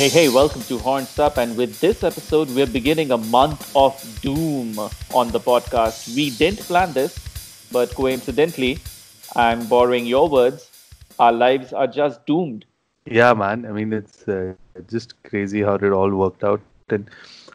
Hey, hey, welcome to Horns Up. And with this episode, we're beginning a month of doom on the podcast. We didn't plan this, but coincidentally, I'm borrowing your words, our lives are just doomed. Yeah, man. I mean, it's uh, just crazy how it all worked out. And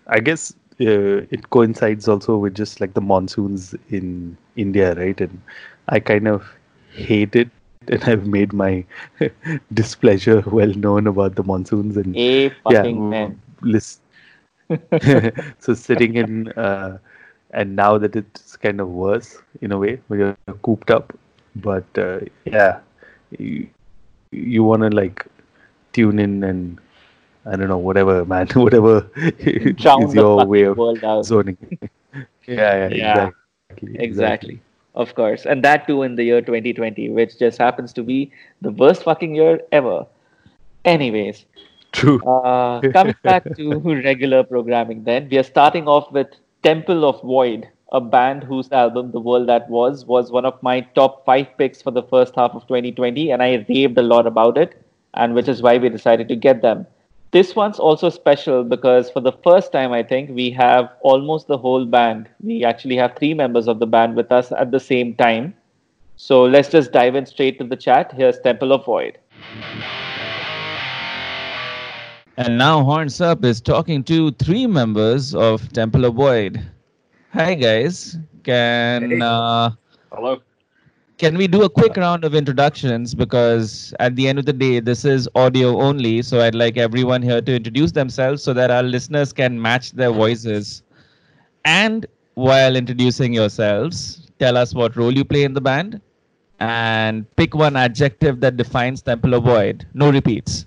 I guess uh, it coincides also with just like the monsoons in India, right? And I kind of hate it and I've made my displeasure well known about the monsoons and A fucking man. list. so sitting in, uh, and now that it's kind of worse in a way, when you're cooped up. But uh, yeah, you, you want to like tune in and I don't know whatever man, whatever Drown is your way of zoning. yeah, yeah, Yeah. exactly, Exactly. Of course. And that too in the year 2020, which just happens to be the worst fucking year ever. Anyways, True. uh, coming back to regular programming, then we are starting off with Temple of Void, a band whose album The World That Was was one of my top five picks for the first half of 2020, and I raved a lot about it, and which is why we decided to get them. This one's also special because for the first time, I think we have almost the whole band. We actually have three members of the band with us at the same time. So let's just dive in straight to the chat. Here's Temple of Void. And now Horns Up is talking to three members of Temple of Void. Hi guys. Can Hey. uh, Hello. Can we do a quick round of introductions because at the end of the day this is audio only so I'd like everyone here to introduce themselves so that our listeners can match their voices. And while introducing yourselves, tell us what role you play in the band and pick one adjective that defines Temple of Void. No repeats.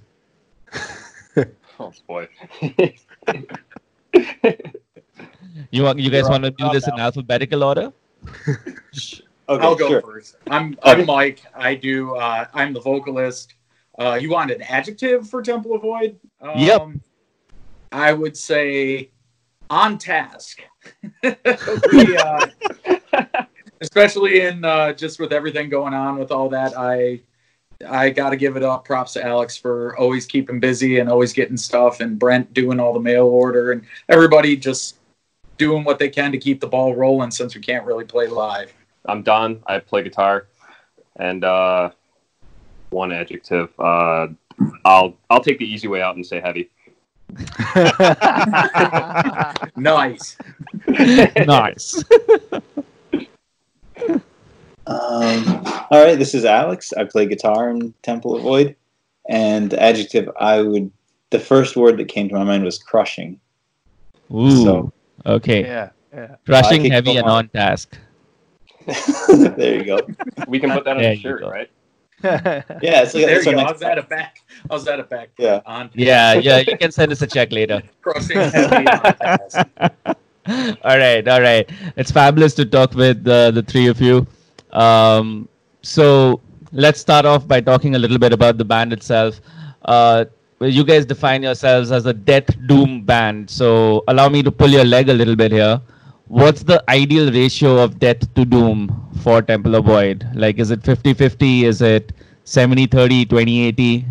Oh boy. You want you guys want to do this in alphabetical order? Okay, I'll go sure. first. I'm Okay. I'm Mike. I do. Uh, I'm the vocalist. Uh, you want an adjective for Temple of Void? Um, Yep. I would say on task. we, uh, especially in uh, just with everything going on with all that, I I got to give it up. Props to Alex for always keeping busy and always getting stuff, and Brent doing all the mail order, and everybody just doing what they can to keep the ball rolling since we can't really play live. I'm Don. I play guitar, and uh, one adjective. Uh, I'll I'll take the easy way out and say heavy. Nice. nice. Um, all right, this is Alex. I play guitar in Temple of Void, and the adjective I would, the first word that came to my mind was crushing. Ooh. So- okay. Yeah, yeah. Crushing heavy and on. on task. there you go. We can put that on There the shirt, go. right? Yeah, it's like there you go. next- How's that a back? How's that a back? Yeah. On Yeah, yeah. You can send us a check later. crushing heavy on task. all right, all right. It's fabulous to talk with uh, the three of you. Um, so let's start off by talking a little bit about the band itself. Uh, you guys define yourselves as a death doom band. So allow me to pull your leg a little bit here. What's the ideal ratio of death to doom for Temple of Void? Like, is it 50 50? Is it 70 30, 20 80?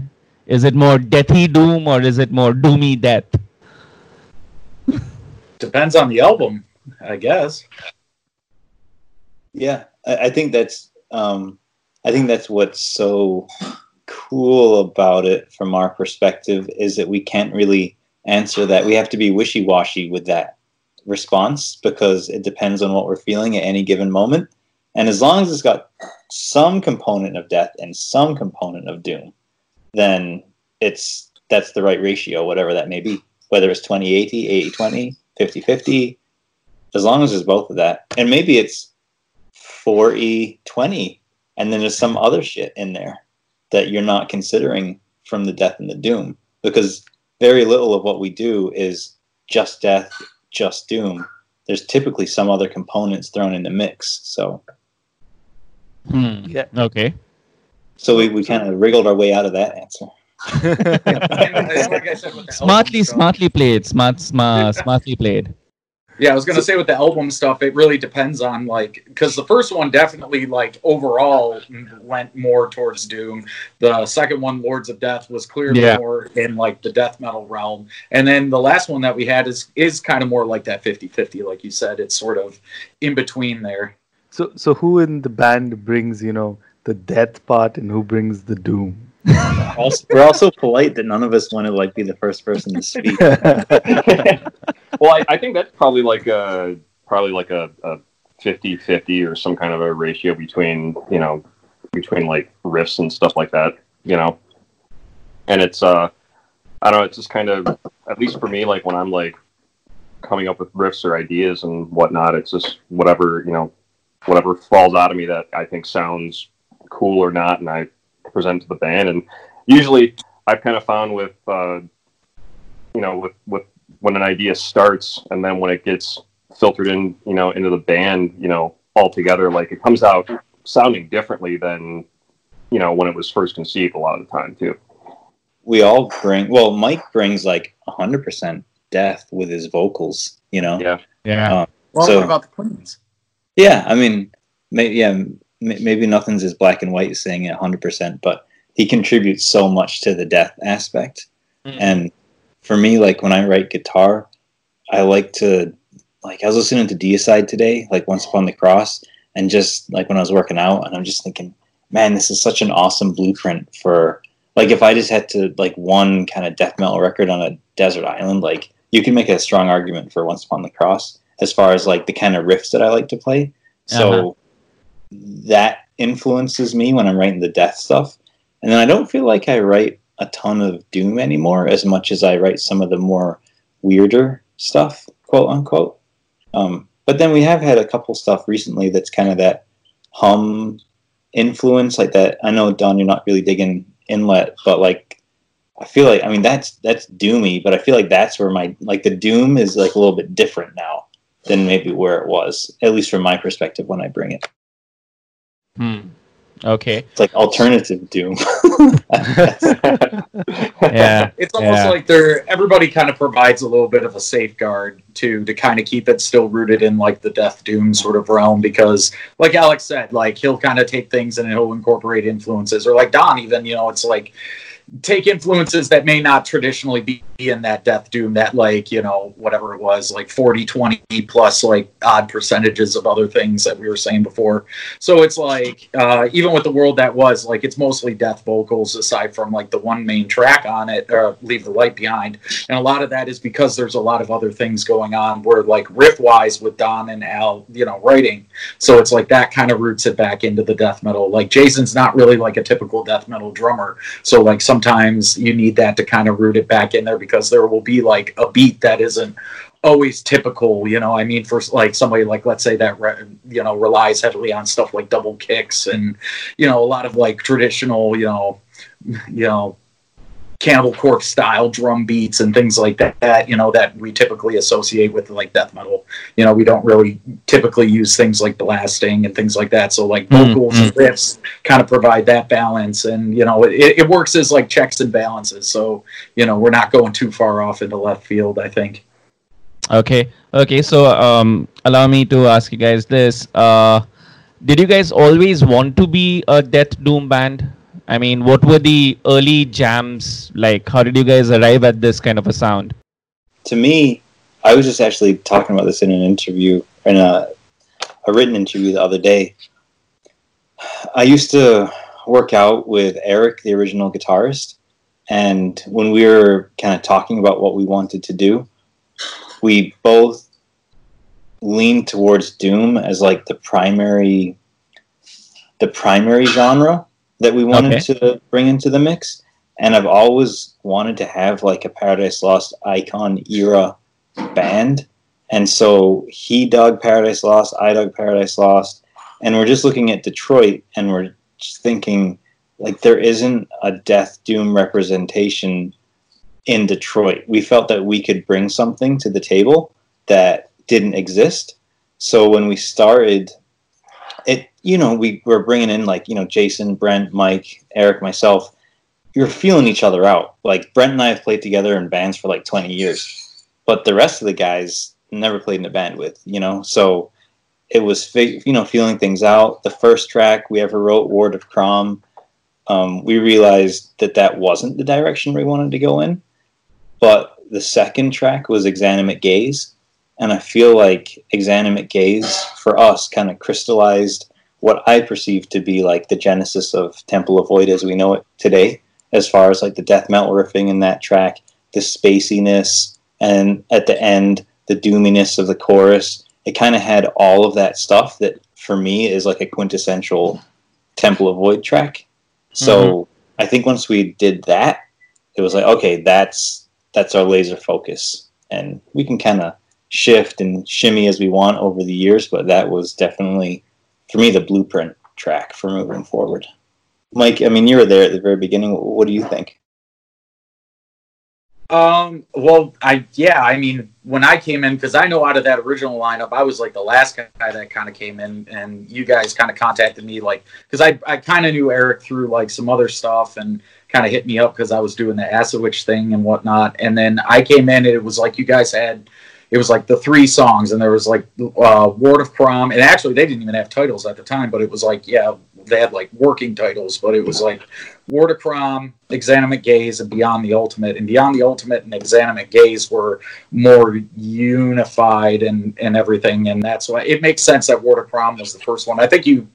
Is it more deathy doom or is it more doomy death? Depends on the album, I guess. Yeah, I, I think that's um, I think that's what's so cool about it from our perspective is that we can't really answer that. We have to be wishy washy with that response because it depends on what we're feeling at any given moment. And as long as it's got some component of death and some component of doom, then it's that's the right ratio, whatever that may be. Whether it's 20 80, 80 20, 50 50, as long as there's both of that. And maybe it's 4E 20, and then there's some other shit in there that you're not considering from the death and the doom because very little of what we do is just death, just doom. There's typically some other components thrown in the mix. So, Hmm. Yeah. Okay. so we, we kind of wriggled our way out of that answer. It's like I said with the Smartly, smartly played. Smart, smart, smartly played. Yeah, I was gonna say with the album stuff, it really depends on like because the first one definitely like overall went more towards doom. The second one, Lords of Death, was clearly Yeah. more in like the death metal realm, and then the last one that we had is is kind of more like that 50-50, like you said. It's sort of in between there. So, so who in the band brings, you know, the death part, and who brings the doom? Also, we're also polite that none of us want to like be the first person to speak. well, I, I think that's probably like a probably like a, a 50-50 or some kind of a ratio between you know between like riffs and stuff like that. You know, and it's uh I don't know. It's just kind of at least for me, like when I'm like coming up with riffs or ideas and whatnot, it's just whatever you know, whatever falls out of me that I think sounds cool or not, and I present to the band. And usually, I've kind of found with uh, you know with with when an idea starts and then when it gets filtered in, you know, into the band, you know, all together, like it comes out sounding differently than you know when it was first conceived a lot of the time too. we all bring well mike brings like 100% death with his vocals you know Yeah. Yeah. Um, well, So- what about the Queens? yeah i mean may, yeah m- maybe nothing's as black and white as saying it 100% but he contributes so much to the death aspect hmm. and for me like when i write guitar i like to like i was listening to deicide today like once upon the cross and just like when i was working out and i'm just thinking man this is such an awesome blueprint for like if i just had to like one kind of death metal record on a desert island like you can make a strong argument for once upon the cross as far as like the kind of riffs that i like to play so Uh-huh. that influences me when i'm writing the death stuff and then i don't feel like i write a ton of doom anymore as much as i write some of the more weirder stuff quote unquote um, but then we have had a couple stuff recently that's kind of that hum influence like that i know don you're not really digging inlet but like i feel like i mean that's that's doomy but i feel like that's where my like the doom is like a little bit different now than maybe where it was at least from my perspective when i bring it Hmm. Okay. it's like alternative doom Yeah. It's almost Yeah. like they're everybody kind of provides a little bit of a safeguard to to kind of keep it still rooted in like the death doom sort of realm because like Alex said, like he'll kind of take things and he'll incorporate influences or like Don even, you know, it's like take influences that may not traditionally be in that death doom that like you know whatever it was like 40 20 plus like odd percentages of other things that we were saying before. So it's like uh, even with the world that was like it's mostly death vocals aside from like the one main track on it uh, leave the light behind. And a lot of that is because there's a lot of other things going on where like riff wise with don and al you know writing. So it's like that kind of roots it back into the death metal. Like jason's not really like a typical death metal drummer. So like sometimes you need that to kind of root it back in there because there will be like a beat that isn't always typical you know i mean for like somebody like let's say that re- you know relies heavily on stuff like double kicks and you know a lot of like traditional you know you know cannibal corpse style drum beats and things like that, that you know that we typically associate with like death metal you know we don't really typically use things like blasting and things like that so like vocals and riffs kind of provide that balance and you know it, it works as like checks and balances so you know we're not going too far off into left field i think Okay. Okay. So, um, allow me to ask you guys this. Uh, did you guys always want to be a death doom band? I mean, what were the early jams like? How did you guys arrive at this kind of a sound? to me, I was just actually talking about this in an interview, in a, a written interview the other day. I used to work out with Eric, the original guitarist, and when we were kind of talking about what we wanted to do, we both leaned towards doom as like the primary the primary genre that we wanted Okay. to bring into the mix and I've always wanted to have like a Paradise Lost icon era band. And so he dug Paradise Lost, I dug Paradise Lost, and we're just looking at Detroit and we're just thinking like there isn't a Death Doom representation in Detroit. We felt that we could bring something to the table that didn't exist. So when we started it, you know, we were bringing in like, you know, Jason, Brent, Mike, Eric, myself, you're feeling each other out. Like Brent and I have played together in bands for like 20 years, but the rest of the guys never played in a band with, you know. So it was you know feeling things out. The first track we ever wrote, Ward of Crom, um, we realized that that wasn't the direction we wanted to go in. But the second track was Exanimate Gaze, and I feel like Exanimate Gaze for us kind of crystallized what I perceive to be like the genesis of Temple of Void as we know it today, as far as like the death metal riffing in that track, the spaciness, and at the end the doominess of the chorus. It kind of had all of that stuff that for me is like a quintessential Temple of Void track. So mm-hmm. I think once we did that, it was like, okay, that's that's our laser focus, and we can kind of shift and shimmy as we want over the years. But that was definitely for me the blueprint track for moving forward. Mike, I mean, you were there at the very beginning. What do you think? Um, well, I yeah, I mean, when I came in, because I know out of that original lineup, I was like the last guy that kind of came in, and you guys kind of contacted me, like, because I I kind of knew Eric through like some other stuff, and kind of hit me up because I was doing the Acid thing and whatnot, and then I came in, and it was like you guys had. It was like the three songs, and there was like uh, Ward of Crom, and actually they didn't even have titles at the time, but it was like yeah, they had like working titles, but it was like Ward of Crom, Exanimate Gaze, and Beyond the Ultimate. And Beyond the Ultimate and Exanimate Gaze were more unified and, and everything. And that's why it makes sense that Ward of Crom was the first one. I think you,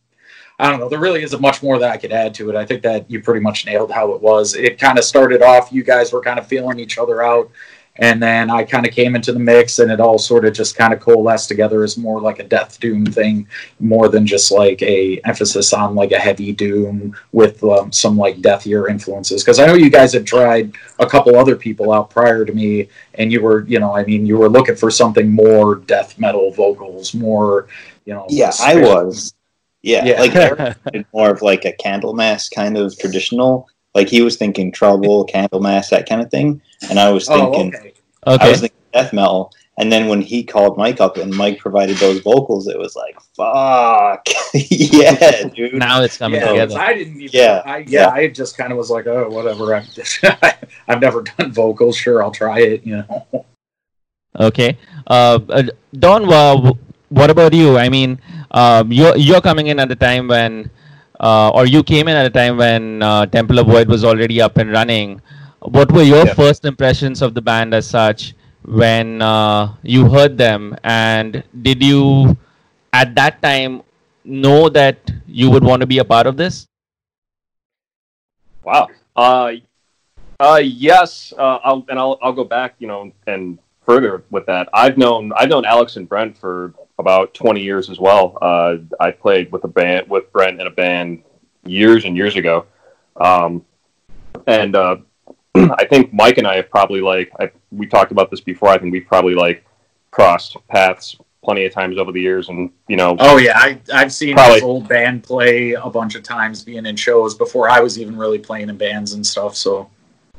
I don't know, there really isn't much more that I could add to it. I think that you pretty much nailed how it was. It kind of started off, you guys were kind of feeling each other out. And then I kind of came into the mix, and it all sort of just kind of coalesced together as more like a death doom thing, more than just like a emphasis on like a heavy doom with um, some like deathier influences. Because I know you guys had tried a couple other people out prior to me, and you were, you know, I mean, you were looking for something more death metal vocals, more, you know. Yeah, I was. Yeah, Yeah. like more of like a Candlemass kind of traditional. Like he was thinking Trouble, Candlemass, that kind of thing, and I was Oh, thinking okay. I was thinking death metal. And then when he called Mike up and Mike provided those vocals, it was like, fuck. yeah, dude. Now it's coming yeah, 'cause together. I didn't even. Yeah, I, yeah, yeah. I just kind of was like, oh, whatever. I'm just, I've never done vocals. Sure, I'll try it. You know. Okay. Uh, uh, Don, uh, what about you? I mean, um, you're you're coming in at the time when, uh, or you came in at a time when uh, Temple of Void was already up and running. What were your Yeah. first impressions of the band as such when uh, you heard them, and did you, at that time, know that you would want to be a part of this? Wow. Uh, uh, yes. Uh, I'll, and I'll, I'll go back, you know, and further with that. I've known, I've known Alex and Brent for about 20 years as well. Uh, I played with a band, with Brent in a band years and years ago. Um, and, uh, I think Mike and I have probably like, I, we talked about this before. I think we've probably like crossed paths plenty of times over the years and, you know, Oh yeah, I, I've seen Probably. this old band play a bunch of times, being in shows before I was even really playing in bands and stuff. So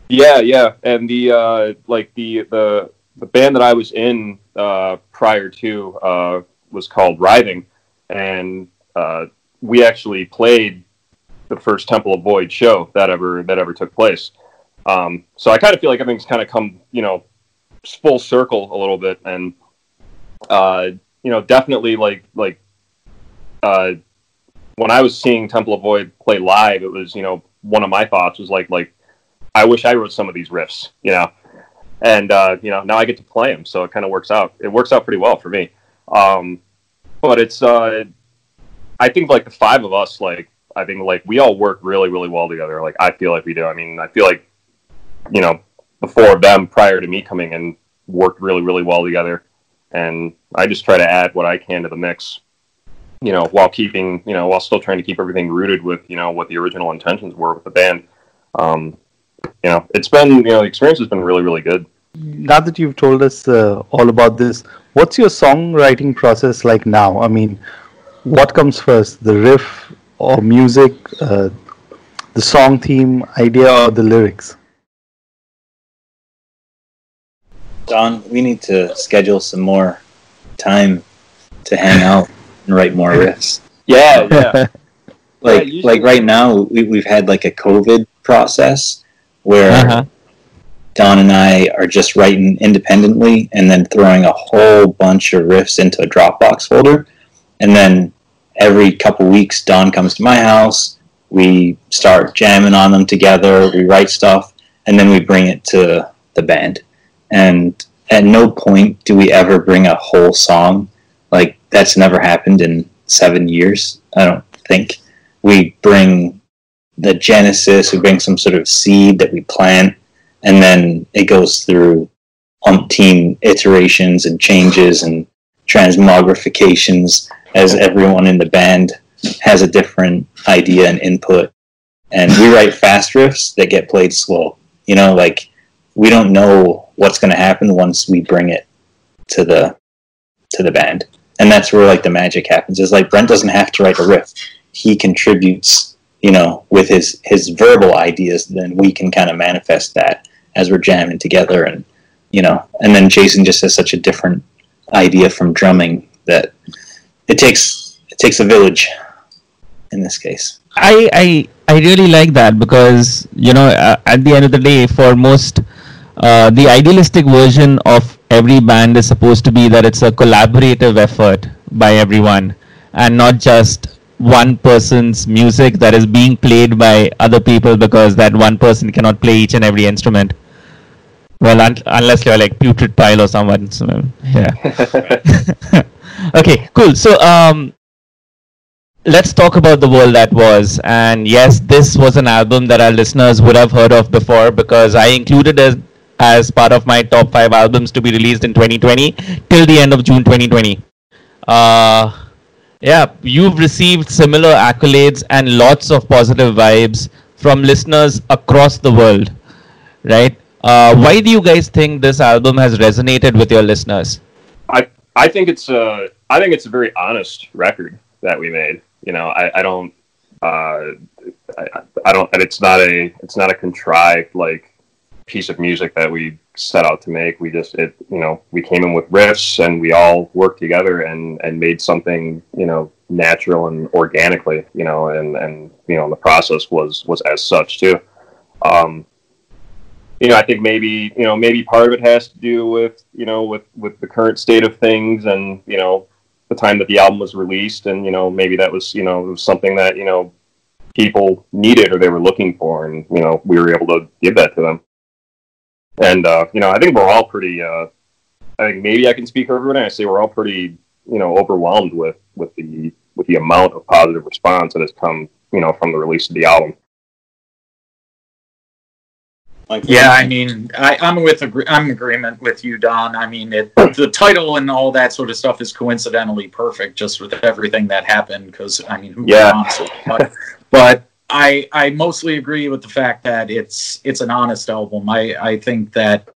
Yeah, yeah, and the uh, like the the the band that I was in uh, prior to uh, was called Writhing, and uh, we actually played the first Temple of Void show that ever that ever took place. Um, so I kind of feel like everything's kind of come you know full circle a little bit, and uh, you know definitely like like uh, when I was seeing Temple of Void play live, it was you know one of my thoughts was like like I wish I wrote some of these riffs, you know. And uh, you know, now I get to play them, so it kind of works out. It works out pretty well for me. Um, but it's, uh, I think like the five of us, like I think like we all work really, really well together. Like I feel like we do. I mean, I feel like you know the four of them prior to me coming in worked really, really well together. And I just try to add what I can to the mix, you know, while keeping, you know, while still trying to keep everything rooted with, you know, what the original intentions were with the band. Um, you know, it's been, you know, the experience has been really, really good. Now that you've told us uh, all about this, what's your songwriting process like now? I mean, what comes first, the riff or music, uh, the song theme idea, or the lyrics? Don, we need to schedule some more time to hang out and write more riffs. Yeah, yeah. Like, usually- like right now, we, we've had like a COVID process where Uh-huh. Don and I are just writing independently and then throwing a whole bunch of riffs into a Dropbox folder. And then every couple weeks, Don comes to my house. We start jamming on them together. We write stuff, and then we bring it to the band. And at no point do we ever bring a whole song. Like that's never happened in seven years. I don't think we bring the genesis. We bring some sort of seed that we plant, and then it goes through umpteen iterations and changes and transmogrifications as everyone in the band has a different idea and input. And we write fast riffs that get played slow. You know, like we don't know what's going to happen once we bring it to the to the band. And that's where like the magic happens. Is like Brent doesn't have to write a riff. He contributes, you know, with his his verbal ideas, then we can kind of manifest that as we're jamming together and you know, and then Jason just has such a different idea from drumming that it takes it takes a village in this case. I I I really like that because you know uh, at the end of the day, for most, uh, the idealistic version of every band is supposed to be that it's a collaborative effort by everyone and not just one person's music that is being played by other people because that one person cannot play each and every instrument. Well, un- unless you're like Putrid Pile or someone. So, yeah. okay, cool. So, um, let's talk about the world that was. And yes, this was an album that our listeners would have heard of before because I included it as part of my top five albums to be released in 2020 till the end of June 2020. Uh, yeah, you've received similar accolades and lots of positive vibes from listeners across the world, right? Uh, why do you guys think this album has resonated with your listeners? I I think it's a I think it's a very honest record that we made. You know, I, I don't uh, I, I don't it's not a it's not a contrived like piece of music that we set out to make. We just it you know we came in with riffs and we all worked together and and made something you know natural and organically. You know, and and you know the process was was as such too. Um, you know, I think maybe you know maybe part of it has to do with you know with with the current state of things and you know the time that the album was released and you know maybe that was you know was something that you know people needed or they were looking for and you know we were able to give that to them and uh, you know I think we're all pretty uh, I think maybe I can speak for everyone I say we're all pretty you know overwhelmed with with the with the amount of positive response that has come you know from the release of the album like, yeah, um, I mean, I, am with agree- I'm in agreement with you, Don. I mean, it, the title and all that sort of stuff is coincidentally perfect, just with everything that happened. Because I mean, who yeah. But, but I I mostly agree with the fact that it's it's an honest album. I I think that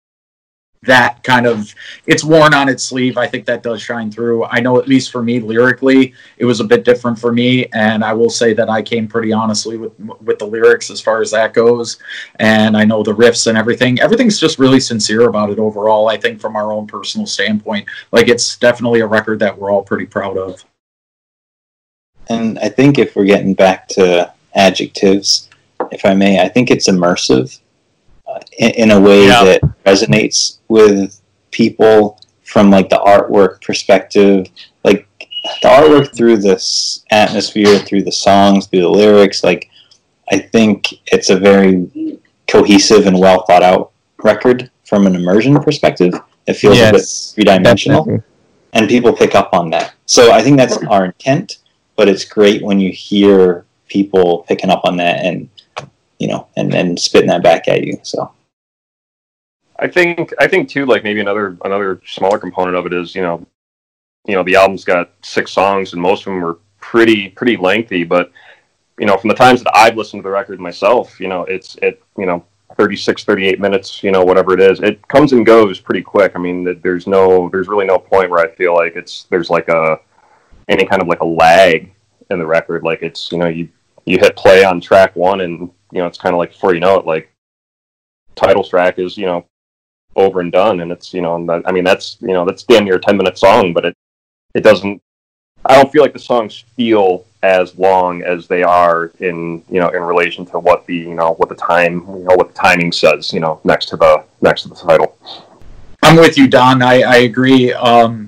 that kind of it's worn on its sleeve. I think that does shine through. I know at least for me lyrically, it was a bit different for me, and I will say that I came pretty honestly with with the lyrics as far as that goes. And I know the riffs and everything. Everything's just really sincere about it overall. I think from our own personal standpoint, like it's definitely a record that we're all pretty proud of. And I think if we're getting back to adjectives, if I may, I think it's immersive in, in a way yeah. that resonates with people from like the artwork perspective. Like the artwork through this atmosphere through the songs through the lyrics like i think it's a very cohesive and well thought out record from an immersion perspective. It feels yes, a bit three-dimensional. Definitely. and people pick up on that. So i think that's our intent but it's great when you hear people picking up on that and you know, and then spitting that back at you. So I think I think too, like maybe another another smaller component of it is, you know, you know, the album's got six songs and most of them are pretty pretty lengthy, but you know, from the times that I've listened to the record myself, you know, it's it you know, 36 38 minutes, you know, whatever it is. It comes and goes pretty quick. I mean, there's no there's really no point where I feel like it's there's like a any kind of like a lag in the record like it's, you know, you you hit play on track 1 and you know, it's kind of like before you know it, like title track is, you know, over and done. And it's, you know, and I mean, that's, you know, that's damn near a 10 minute song, but it, it doesn't, I don't feel like the songs feel as long as they are in you know in relation to what the you know what the time you know what the timing says you know next to the next to the title. I'm with you, Don. I, I agree. Um,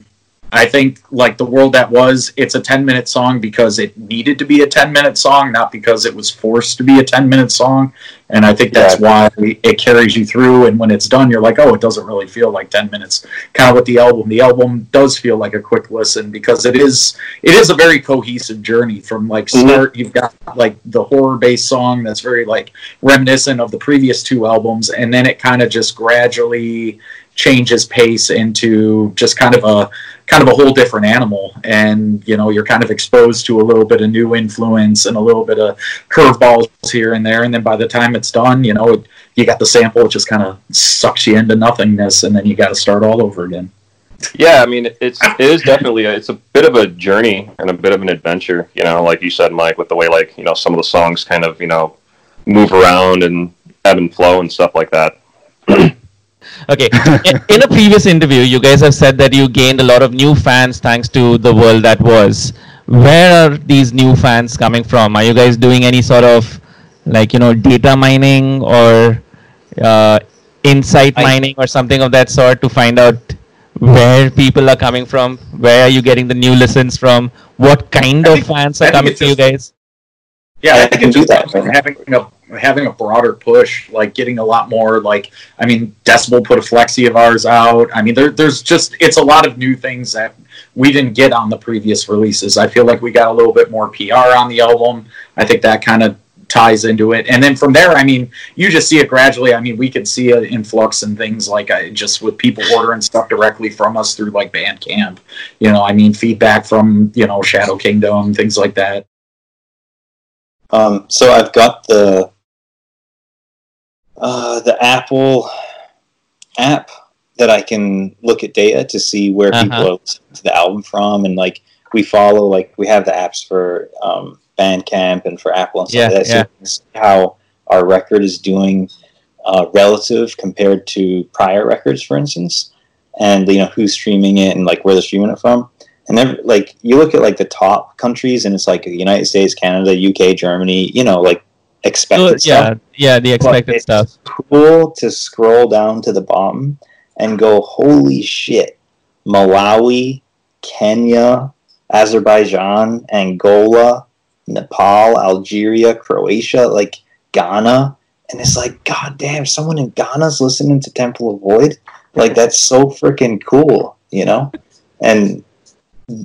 I think like the world that was, it's a 10 minute song because it needed to be a 10 minute song, not because it was forced to be a 10 minute song. And I think that's Yeah. why it carries you through. And when it's done, you're like, oh, it doesn't really feel like 10 minutes. Kind of with the album. The album does feel like a quick listen because it is it is a very cohesive journey from like Mhm. start. You've got like the horror based song that's very like reminiscent of the previous two albums, and then it kind of just gradually changes pace into just kind of a kind of a whole different animal and you know you're kind of exposed to a little bit of new influence and a little bit of curveballs here and there and then by the time it's done you know you got the sample it just kind of sucks you into nothingness and then you got to start all over again Yeah, I mean, it's it is definitely a, it's a bit of a journey and a bit of an adventure. You know, like you said, Mike, with the way like you know some of the songs kind of you know move around and ebb and flow and stuff like that. Okay. In- In a previous interview, you guys have said that you gained a lot of new fans thanks to the world that was. Where are these new fans coming from? Are you guys doing any sort of like you know data mining or uh, insight mining or something of that sort to find out where people are coming from? Where are you getting the new listens from? What kind I of fans are coming to you guys? Yeah, I can do that comes from right having a having a broader push, like getting a lot more. Like, I mean, Decibel put a flexi of ours out. I mean, there, there's just it's a lot of new things that we didn't get on the previous releases. I feel like we got a little bit more PR on the album. I think that kind of ties into it, and then from there, I mean, you just see it gradually. I mean, we could see an influx and things like I, just with people ordering stuff directly from us through like Bandcamp. You know, I mean, feedback from you know Shadow Kingdom, things like that. Um, so I've got the uh, the Apple app that I can look at data to see where people Uh-huh. are listening to the album from, and like we follow like we have the apps for um, Bandcamp and for Apple and stuff Yeah, like that. So yeah. we can see how our record is doing uh, relative compared to prior records, for instance, and you know who's streaming it and like where they're streaming it from. And then, like, you look at like the top countries, and it's like the United States, Canada, UK, Germany. You know, like expected yeah, stuff. yeah, the expected it's stuff. Cool to scroll down to the bottom and go, holy shit! Malawi, Kenya, Azerbaijan, Angola, Nepal, Algeria, Croatia, like Ghana, and it's like, god damn, someone in Ghana's listening to Temple of Void. Like that's so freaking cool, you know. And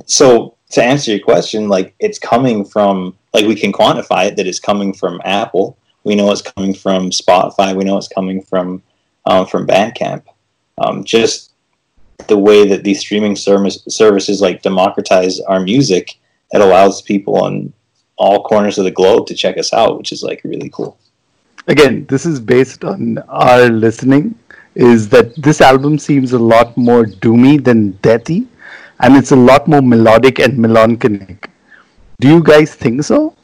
so to answer your question, like it's coming from like we can quantify it that it's coming from Apple. We know it's coming from Spotify. We know it's coming from um, from Bandcamp. Um, just the way that these streaming service, services like democratize our music, it allows people on all corners of the globe to check us out, which is like really cool. again this is based on our listening is that this album seems a lot more doomy than deathy and it's a lot more melodic and melancholic do you guys think so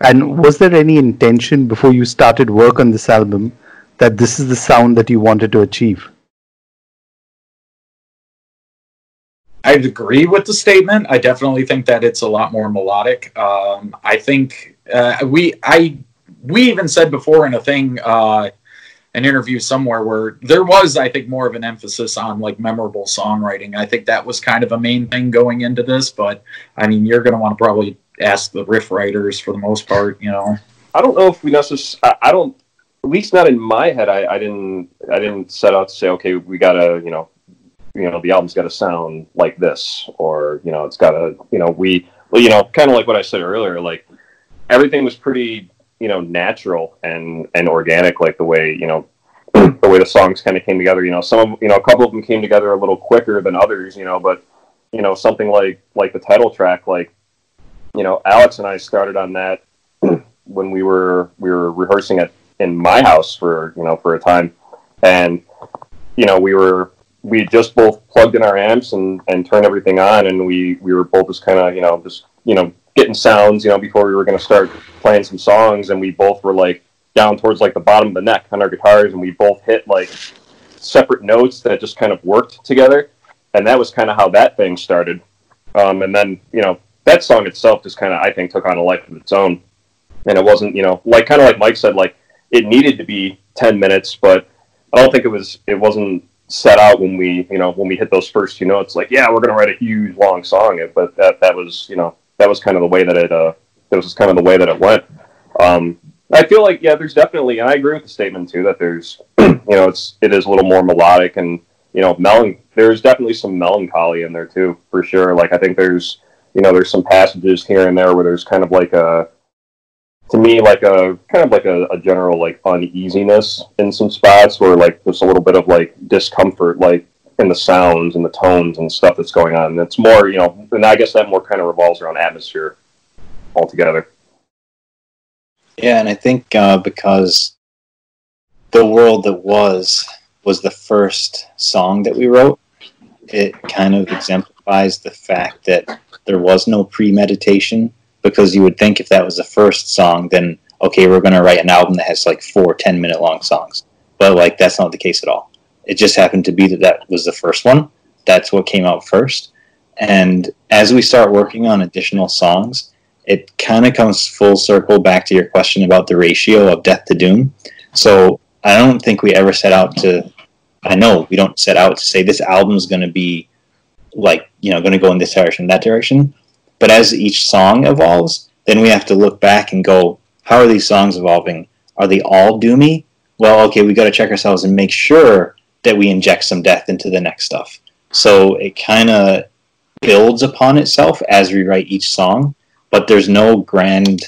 and was there any intention before you started work on this album that this is the sound that you wanted to achieve I'd agree with the statement. I definitely think that it's a lot more melodic. Um, I think uh, we I we even said before in a thing uh, an interview somewhere where there was I think more of an emphasis on like memorable songwriting. I think that was kind of a main thing going into this. But I mean, you're going to want to probably ask the riff writers for the most part. You know, I don't know if we necessarily. I, don't. At least not in my head. I, I didn't. I didn't set out to say, okay, we gotta, you know, you know, the album's got to sound like this, or you know, it's got to, you know, we, well, you know, kind of like what I said earlier. Like everything was pretty, you know, natural and and organic, like the way, you know, the way the songs kind of came together. You know, some of, you know, a couple of them came together a little quicker than others. You know, but you know, something like like the title track, like you know, Alex and I started on that when we were we were rehearsing it in my house for you know for a time, and you know we were we just both plugged in our amps and and turned everything on, and we we were both just kind of you know just you know getting sounds you know before we were going to start playing some songs, and we both were like down towards like the bottom of the neck on our guitars, and we both hit like separate notes that just kind of worked together, and that was kind of how that thing started. Um, and then you know that song itself just kind of I think took on a life of its own, and it wasn't you know like kind of like Mike said like it needed to be ten minutes, but I don't think it was it wasn't set out when we you know when we hit those first two notes like yeah we're gonna write a huge long song but that that was you know that was kind of the way that it uh that was kind of the way that it went. Um I feel like yeah there's definitely and I agree with the statement too that there's you know it's it is a little more melodic and you know melon there's definitely some melancholy in there too for sure. Like I think there's you know there's some passages here and there where there's kind of like a to me like a kind of like a, a, general like uneasiness in some spots where like there's a little bit of like discomfort like in the sounds and the tones and stuff that's going on. And it's more, you know, and I guess that more kind of revolves around atmosphere altogether. Yeah, and I think uh, because the world that was was the first song that we wrote, it kind of exemplifies the fact that there was no premeditation because you would think if that was the first song, then okay, we're going to write an album that has like four 10 minute long songs. But like that's not the case at all. It just happened to be that that was the first one. That's what came out first. And as we start working on additional songs, it kind of comes full circle back to your question about the ratio of death to doom. So I don't think we ever set out to. I know we don't set out to say this album is going to be like you know going to go in this direction, that direction. But as each song evolves, then we have to look back and go, how are these songs evolving? Are they all doomy? Well, okay, we got to check ourselves and make sure that we inject some death into the next stuff. So it kind of builds upon itself as we write each song, but there's no grand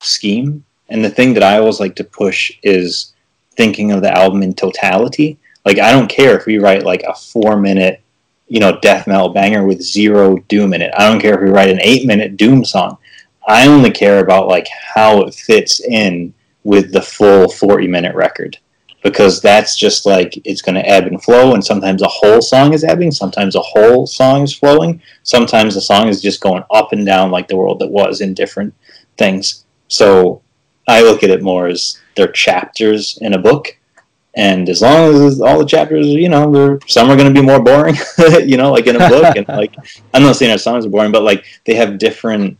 scheme. And the thing that I always like to push is thinking of the album in totality. Like I don't care if we write like a four minute you know, death metal banger with zero doom in it. I don't care if we write an eight minute doom song. I only care about like how it fits in with the full 40 minute record because that's just like it's going to ebb and flow and sometimes a whole song is ebbing sometimes a whole song is flowing sometimes the song is just going up and down like the world that was in different things. So i look at it more as they're chapters in a book and as long as all the chapters, you know, some are going to be more boring, you know, like in a book, and like I'm not saying our songs are boring, but like they have different,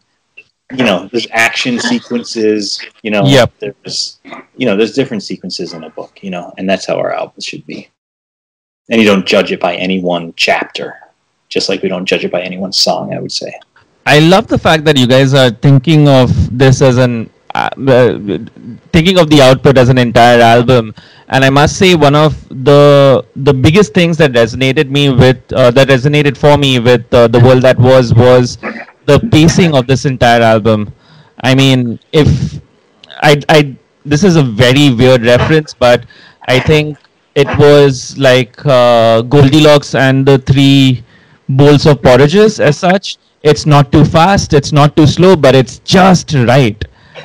you know, there's action sequences, you know, yep. there's, you know, there's different sequences in a book, you know, and that's how our albums should be. And you don't judge it by any one chapter, just like we don't judge it by any one song. I would say. I love the fact that you guys are thinking of this as an uh, thinking of the output as an entire album and i must say one of the the biggest things that resonated me with uh, that resonated for me with uh, the world that was was the pacing of this entire album. I mean if i i this is a very weird reference but i think it was like uh, goldilocks and the three bowls of porridges as such. It's not too fast it's not too slow but it's just right.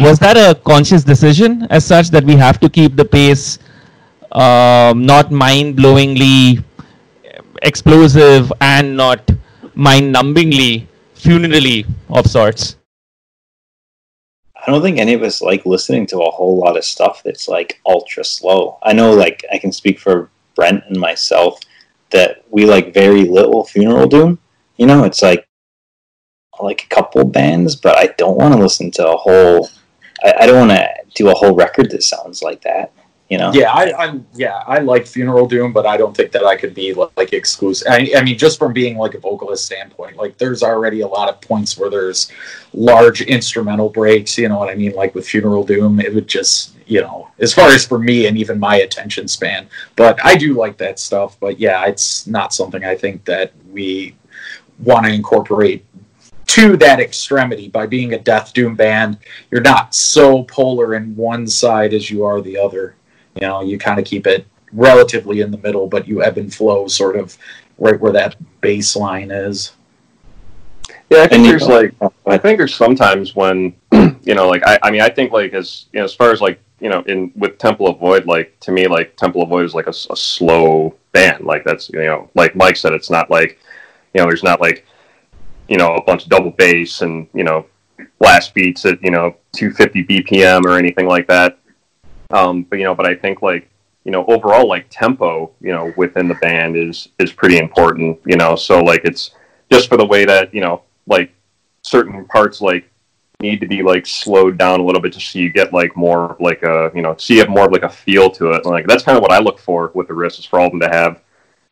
Was that a conscious decision as such that we have to keep the pace um, not mind-blowingly explosive and not mind-numbingly funerally of sorts i don't think any of us like listening to a whole lot of stuff that's like ultra slow i know like i can speak for brent and myself that we like very little funeral doom you know it's like like a couple bands, but I don't want to listen to a whole. I, I don't want to do a whole record that sounds like that. You know? Yeah, I, am Yeah, I like Funeral Doom, but I don't think that I could be like exclusive. I, I mean, just from being like a vocalist standpoint, like there's already a lot of points where there's large instrumental breaks. You know what I mean? Like with Funeral Doom, it would just you know, as far as for me and even my attention span. But I do like that stuff. But yeah, it's not something I think that we want to incorporate to that extremity by being a death doom band you're not so polar in one side as you are the other you know you kind of keep it relatively in the middle but you ebb and flow sort of right where that baseline is. Yeah i think there's like oh, i think there's sometimes when you know like i, I mean i think like as you know as far as like you know in with temple of void like to me like temple of void is like a, a slow band. Like that's you know like mike said it's not like you know there's not like you know, a bunch of double bass and, you know, blast beats at, you know, 250 BPM or anything like that. Um, but, you know, but I think like, you know, overall, like tempo, you know, within the band is, is pretty important, you know, so like it's just for the way that, you know, like certain parts like need to be like slowed down a little bit just so you get like more like a you know so you have more of like a feel to it. Like that's kind of what I look for with the riffs is for all of them to have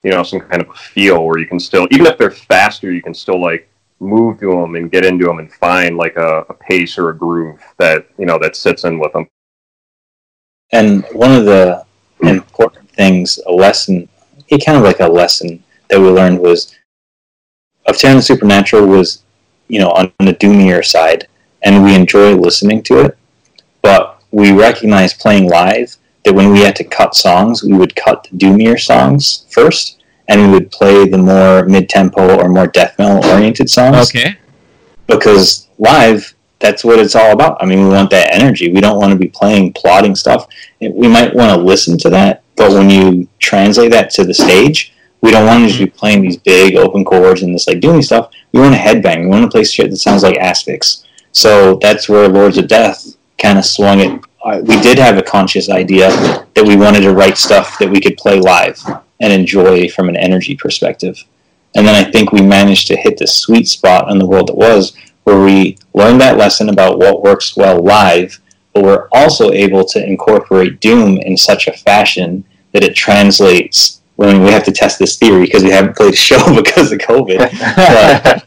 you know some kind of a feel where you can still even if they're faster you can still like move to them and get into them and find like a, a pace or a groove that you know that sits in with them. And one of the important things, a lesson, kind of like a lesson that we learned was of of the Supernatural was, you know, on the doomier side, and we enjoy listening to it. But we recognize playing live that when we had to cut songs, we would cut the doomier songs first, and we would play the more mid-tempo or more death metal oriented songs. Okay. Because live, that's what it's all about. I mean, we want that energy. We don't want to be playing plotting stuff. We might want to listen to that, but when you translate that to the stage, we don't want to just be playing these big open chords and this like doing stuff. We want to headbang. We want to play shit that sounds like asphyx. So that's where Lords of Death kind of swung it. We did have a conscious idea that we wanted to write stuff that we could play live and enjoy from an energy perspective. And then I think we managed to hit the sweet spot in the world that was where we learned that lesson about what works well live, but we're also able to incorporate Doom in such a fashion that it translates when we have to test this theory because we haven't played a show because of COVID.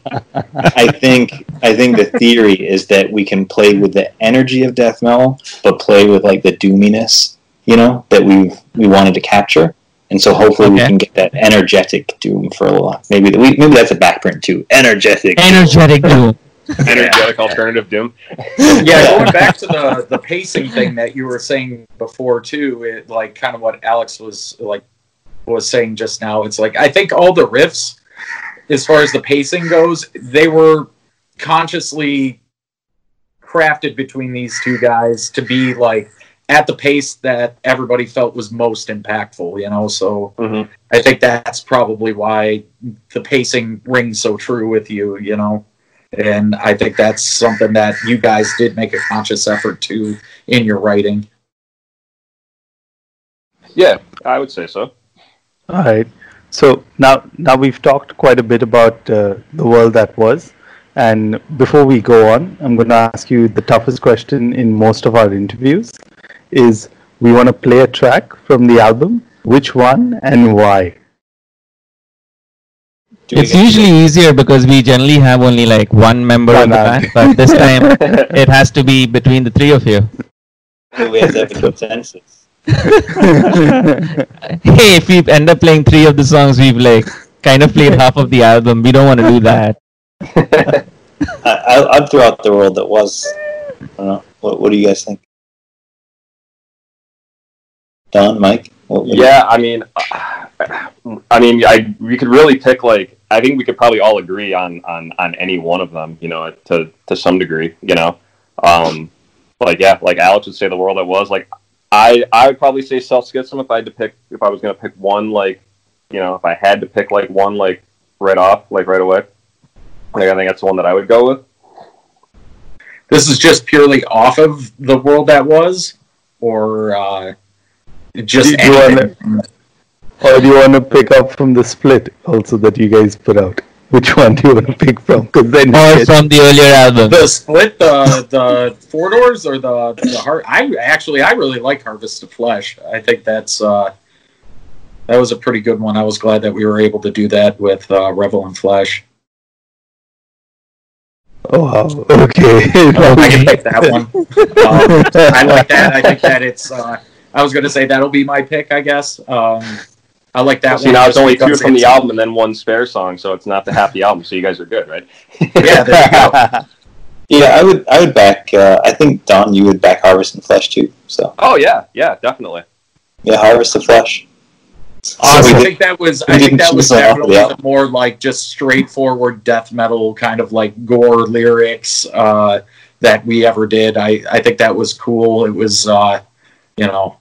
But I think I think the theory is that we can play with the energy of death metal, but play with like the doominess, you know, that we we wanted to capture. And so hopefully we can get that energetic doom for a little while. Maybe we, maybe that's a backprint too. Energetic. Energetic doom. Energetic alternative doom. yeah, going back to the the pacing thing that you were saying before too, it like kind of what Alex was like was saying just now. It's like I think all the riffs, as far as the pacing goes, they were consciously crafted between these two guys to be like at the pace that everybody felt was most impactful. You know, so Mhm. I think that's probably why the pacing rings so true with you. You know. And I think that's something that you guys did make a conscious effort to in your writing. Yeah, I would say so. All right. So now, now we've talked quite a bit about uh, the world that was, and before we go on, I'm going to ask you the toughest question in most of our interviews: is we want to play a track from the album. Which one and why? Do It's get- usually easier because we generally have only like one member of the band, but this time it has to be between the three of you. do we have to consensus? Hey, if we end up playing three of the songs, we've like kind of played half of the album. We don't want to do that. I, I, I'd throw out the world that was. I don't know. What, what do you guys think? Don, Mike? What, what Yeah, I mean, I mean, I we could really pick like I think we could probably all agree on on on any one of them, you know, to to some degree, you know. Um, like yeah, like Alex would say the world that was. Like I I would probably say self schism if I had to pick if I was gonna pick one like you know if I had to pick like one like right off like right away. Like I think that's the one that I would go with. This is just purely off of the world that was, or uh, just Do you wanna- anything. Or do you want to pick up from the split also that you guys put out? Which one do you want to pick from? Because then Or it's- from the earlier album. the split, the the four doors, or the the heart. I actually I really like Harvest of Flesh. I think that's uh, that was a pretty good one. I was glad that we were able to do that with uh, Revel in Flesh. oh wow, okay. I can pick that one. Um, I like that. I think that it's. Uh, I was going to say that'll be my pick. I guess. Um, I like that See one. now it's only two from the it's- album and then one spare song, so it's not the half the album. So you guys are good, right? Yeah, there you go. Yeah, I would. I would back. Uh, I think Don, you would back Harvest of Flesh too. So Oh yeah, yeah, definitely. yeah, Harvest of Flesh. So I think that was. I think that was choose one definitely album. the more like just straightforward death metal kind of like gore lyrics uh, that we ever did. I I think that was cool. It was, uh, you know.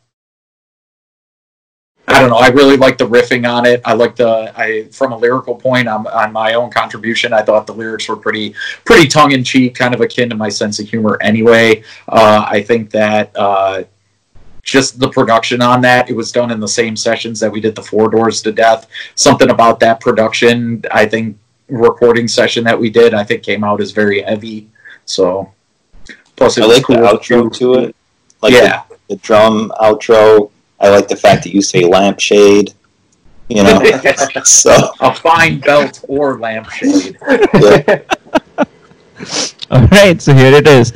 I don't know. I really like the riffing on it. I like the I from a lyrical point on, on my own contribution. I thought the lyrics were pretty pretty tongue in cheek, kind of akin to my sense of humor. Anyway, uh, I think that uh, just the production on that it was done in the same sessions that we did the Four Doors to Death. Something about that production, I think, recording session that we did, I think came out as very heavy. So plus it I was like cool the outro to it. Like yeah. the, the drum outro. I like the fact that you say lampshade. You know, so a fine belt or lampshade. yeah. All right, so here it is.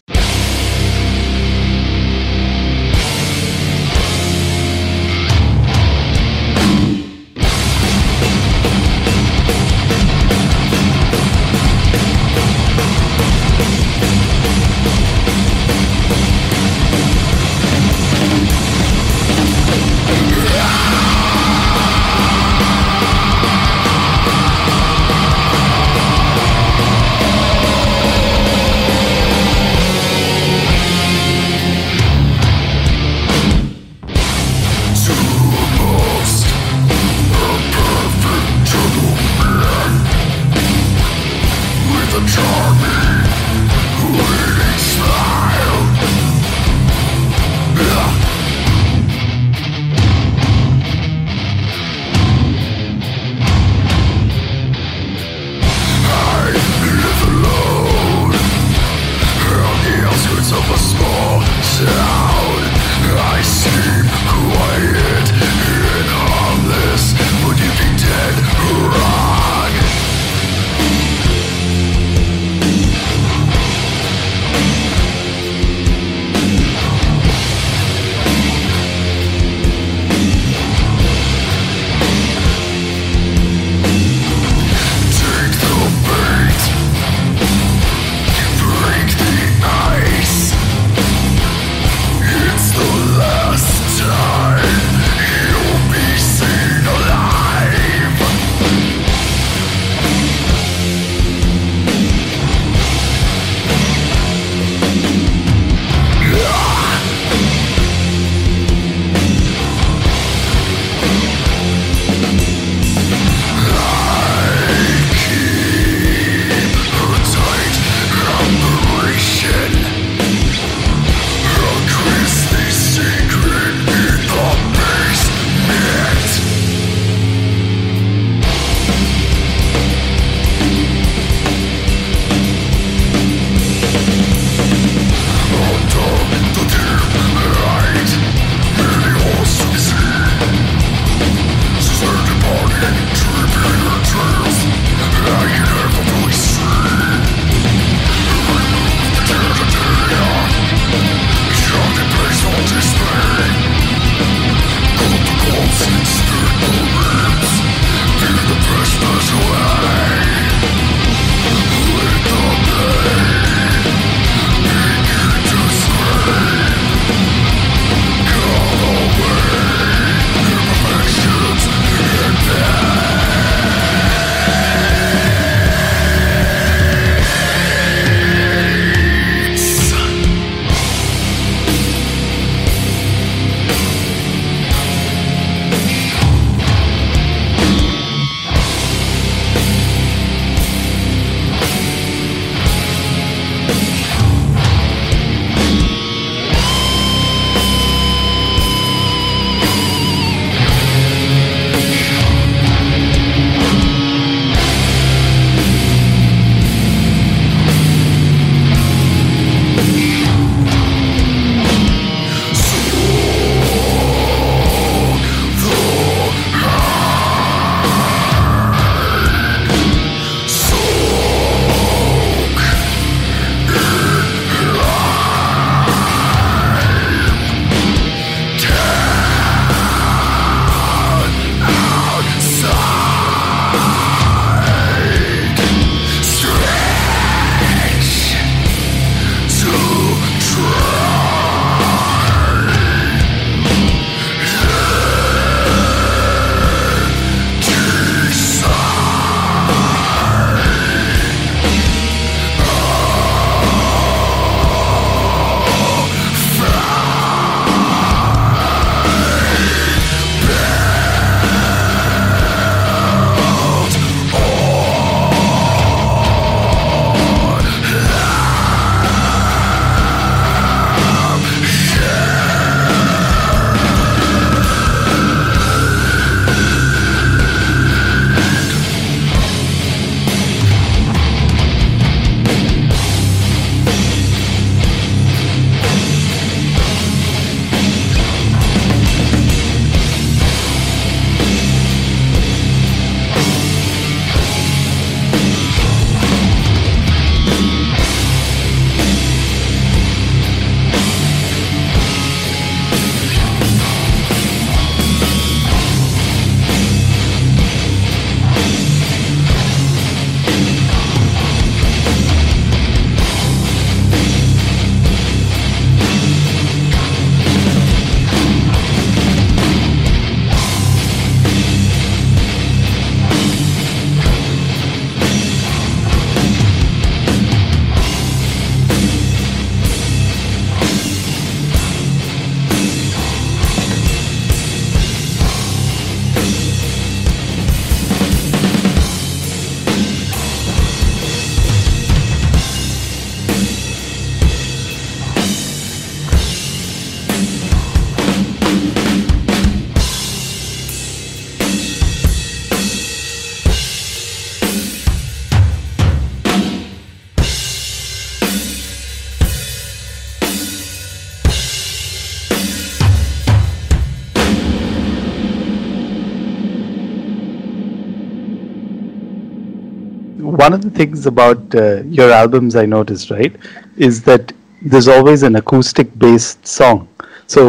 Things about uh, your albums I noticed, right, is that there's always an acoustic based song. So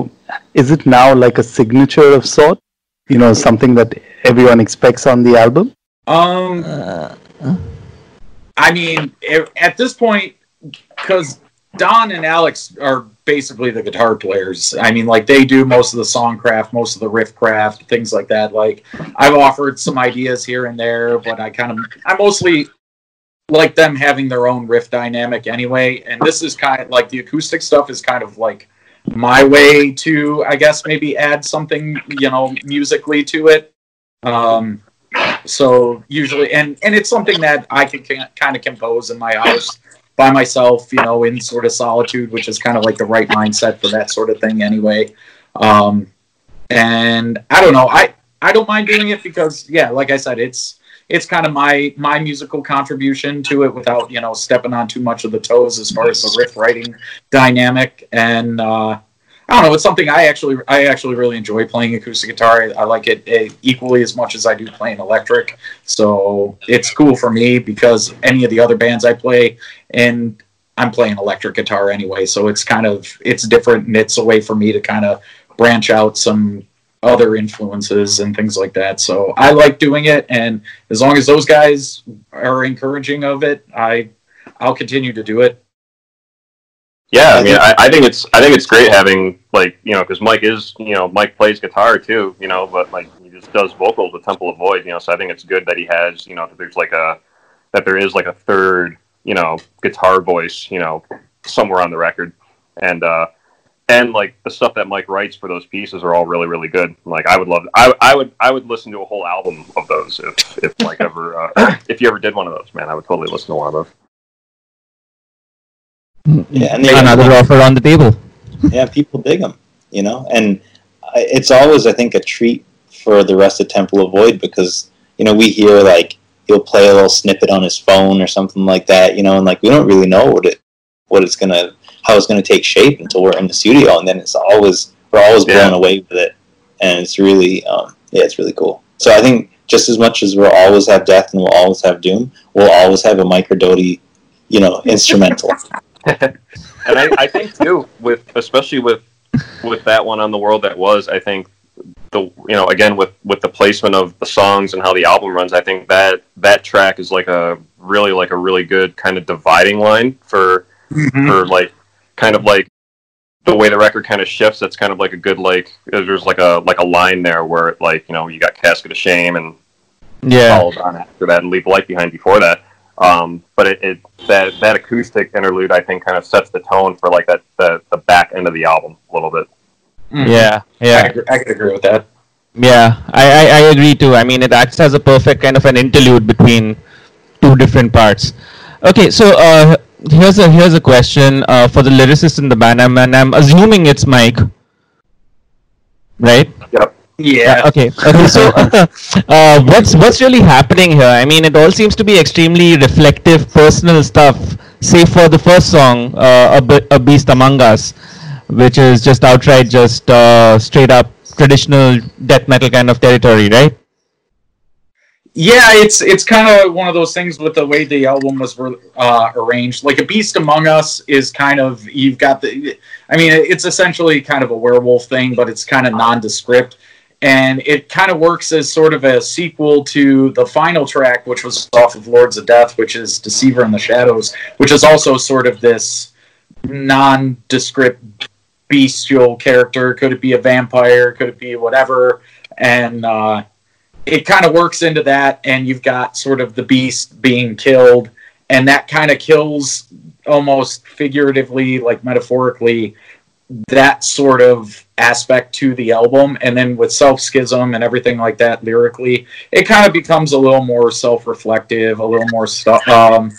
is it now like a signature of sort? You know, something that everyone expects on the album? Um, I mean, at this point, because Don and Alex are basically the guitar players. I mean, like they do most of the song craft, most of the riff craft, things like that. Like I've offered some ideas here and there, but I kind of, I mostly like them having their own riff dynamic anyway. And this is kind of like the acoustic stuff is kind of like my way to, I guess, maybe add something, you know, musically to it. Um, so usually, and and it's something that I can, can kind of compose in my house by myself, you know, in sort of solitude, which is kind of like the right mindset for that sort of thing, anyway. Um, and I don't know, I I don't mind doing it because, yeah, like I said, it's it's kind of my my musical contribution to it without you know stepping on too much of the toes as far as the riff writing dynamic and. uh I don't know. It's something I actually I actually really enjoy playing acoustic guitar. I, I like it, eh, equally as much as I do playing electric. So it's cool for me because any of the other bands I play, and I'm playing electric guitar anyway. So it's kind of it's different and it's a way for me to kind of branch out some other influences and things like that. So I like doing it, and as long as those guys are encouraging of it, I I'll continue to do it. Yeah, I mean, I, I think it's I think it's great having like you know because Mike is you know Mike plays guitar too, you know, but like he just does vocals with Temple of Void, you know. So I think it's good that he has you know that there's like a that there is like a third you know guitar voice you know somewhere on the record, and uh and like the stuff that Mike writes for those pieces are all really really good. Like I would love I I would I would listen to a whole album of those if if like ever uh, if you ever did one of those, man, I would totally listen to one of those. Yeah, and they, Another offer on the table. yeah, people dig them, you know, and it's always I think a treat for the rest of Temple of Void because you know we hear like he'll play a little snippet on his phone or something like that, you know, and like we don't really know what it what it's gonna how it's gonna take shape until we're in the studio, and then it's always we're always Yeah. blown away with it, and it's really um, yeah, it's really cool. So I think just as much as we'll always have Death and we'll always have Doom, we'll always have a Mike Ardody, you know, instrumental. and I, I think too with especially with with that one on the world that was i think the you know again with with the placement of the songs and how the album runs i think that that track is like a really like a really good kind of dividing line for for like kind of like the way the record kind of shifts it's kind of like a good like there's like a like a line there where it like you know you got casket of shame and Yeah. follows on after that and leave light behind before that. Um, but it, it that that acoustic interlude I think kind of sets the tone for like that the, the back end of the album a little bit. Yeah. I Yeah. could, I could agree with that. Yeah, I, I, I agree too. I mean, it acts as a perfect kind of an interlude between two different parts. Okay, so uh, here's a here's a question uh, for the lyricist in the band, I'm, and I'm assuming it's Mike, right? Yep. Yeah. Okay. Okay. So, uh, what's what's really happening here? I mean, it all seems to be extremely reflective, personal stuff. Save for the first song, uh, a, Be- a beast among us, which is just outright, just uh, straight up traditional death metal kind of territory, right? Yeah, it's it's kind of one of those things with the way the album was uh, arranged. Like a Beast Among Us is kind of you've got the. I mean, it's essentially kind of a werewolf thing, but it's kind of nondescript, and it kind of works as sort of a sequel to the final track, which was off of Lords of Death, which is Deceiver in the Shadows, which is also sort of this nondescript bestial character. Could it be a vampire? Could it be whatever? And uh, it kind of works into that, and you've got sort of the beast being killed, and that kind of kills almost figuratively, like metaphorically, that sort of aspect to the album. And then with Self Schism and everything like that lyrically, it kind of becomes a little more self reflective, a little more stuff, um,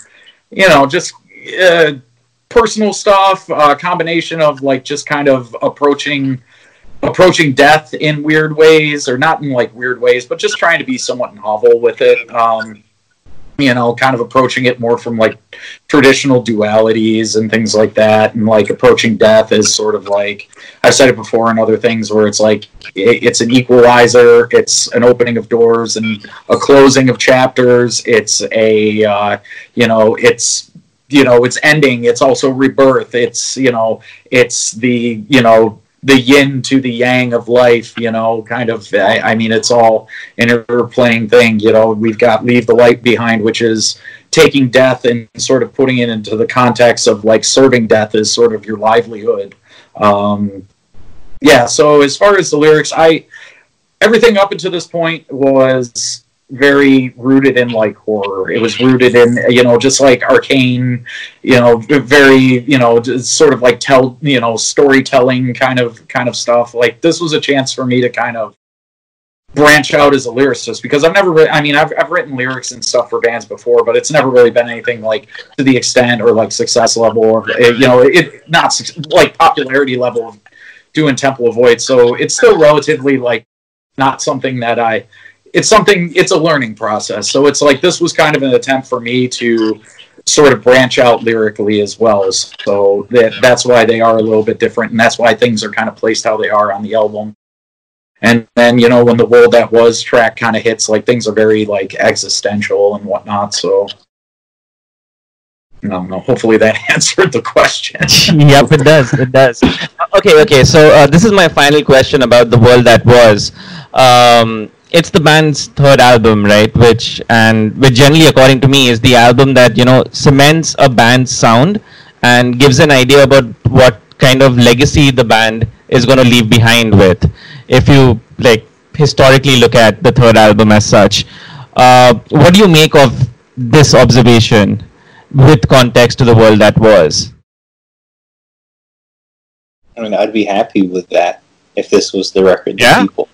you know, just. Uh, personal stuff a combination of like just kind of approaching approaching death in weird ways or not in like weird ways but just trying to be somewhat novel with it um you know, kind of approaching it more from like traditional dualities and things like that, and like approaching death as sort of like I've said it before in other things where it's like it's an equalizer, it's an opening of doors and a closing of chapters. It's a uh, you know, it's you know, it's ending. It's also rebirth. It's you know, it's the you know the yin to the yang of life, you know, kind of. I, I, mean, it's all an interplaying thing. You know, we've got leave the light behind, which is taking death and sort of putting it into the context of like serving death as sort of your livelihood. Um, yeah. So as far as the lyrics, I everything up until this point was very rooted in like horror. It was rooted in you know just like arcane, you know, very you know sort of like tell you know storytelling kind of kind of stuff. Like this was a chance for me to kind of branch out as a lyricist because I've never re- I mean I've I've written lyrics and stuff for bands before, but it's never really been anything like to the extent or like success level of eh, you know it not like popularity level of doing Temple of Void. So it's still relatively like not something that I it's something it's a learning process so it's like this was kind of an attempt for me to sort of branch out lyrically as well so that that's why they are a little bit different and that's why things are kind of placed how they are on the album and then you know when the world that was track kind of hits like things are very like existential and whatnot so I don't know. Hopefully that answered the question. yep, it does. It does. Okay, okay. So uh, this is my final question about the world that was. Um, it's the band's third album, right? Which and which generally, according to me, is the album that you know cements a band's sound and gives an idea about what kind of legacy the band is going to leave behind with. If you like historically look at the third album as such, uh, what do you make of this observation with context to the world that was? I mean, I'd be happy with that if this was the record yeah. people.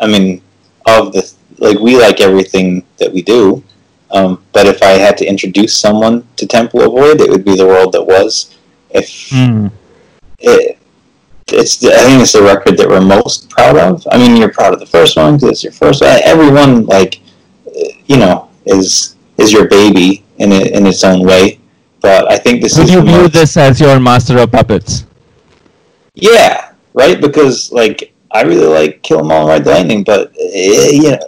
I mean, of the like we like everything that we do. Um, but if I had to introduce someone to Temple of Void, it would be the world that was. If mm. it, it's, I think it's the record that we're most proud of. I mean, you're proud of the first one because it's your first. One. Everyone, like, you know, is is your baby in it, in its own way. But I think this Would is. you view this as your master of puppets? Yeah, right. Because like I really like Kill 'Em All and Ride the Lightning, but uh, you know,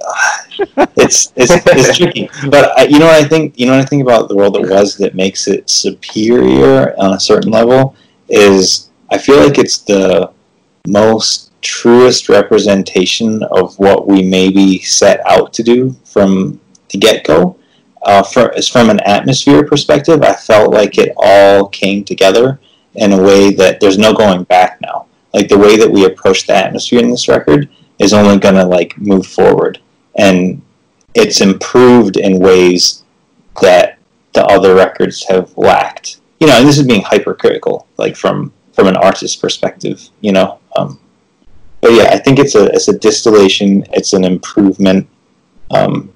it's it's it's tricky. But I, you know what I think? You know what I think about the world that was that makes it superior on a certain level is I feel like it's the most truest representation of what we maybe set out to do from the get go. Uh, for, from an atmosphere perspective, I felt like it all came together in a way that there's no going back like the way that we approach the atmosphere in this record is only going to like move forward. And it's improved in ways that the other records have lacked. You know and this is being hypercritical like from from an artist's perspective you know? Um, but yeah i think it's a it's a distillation it's an improvement um,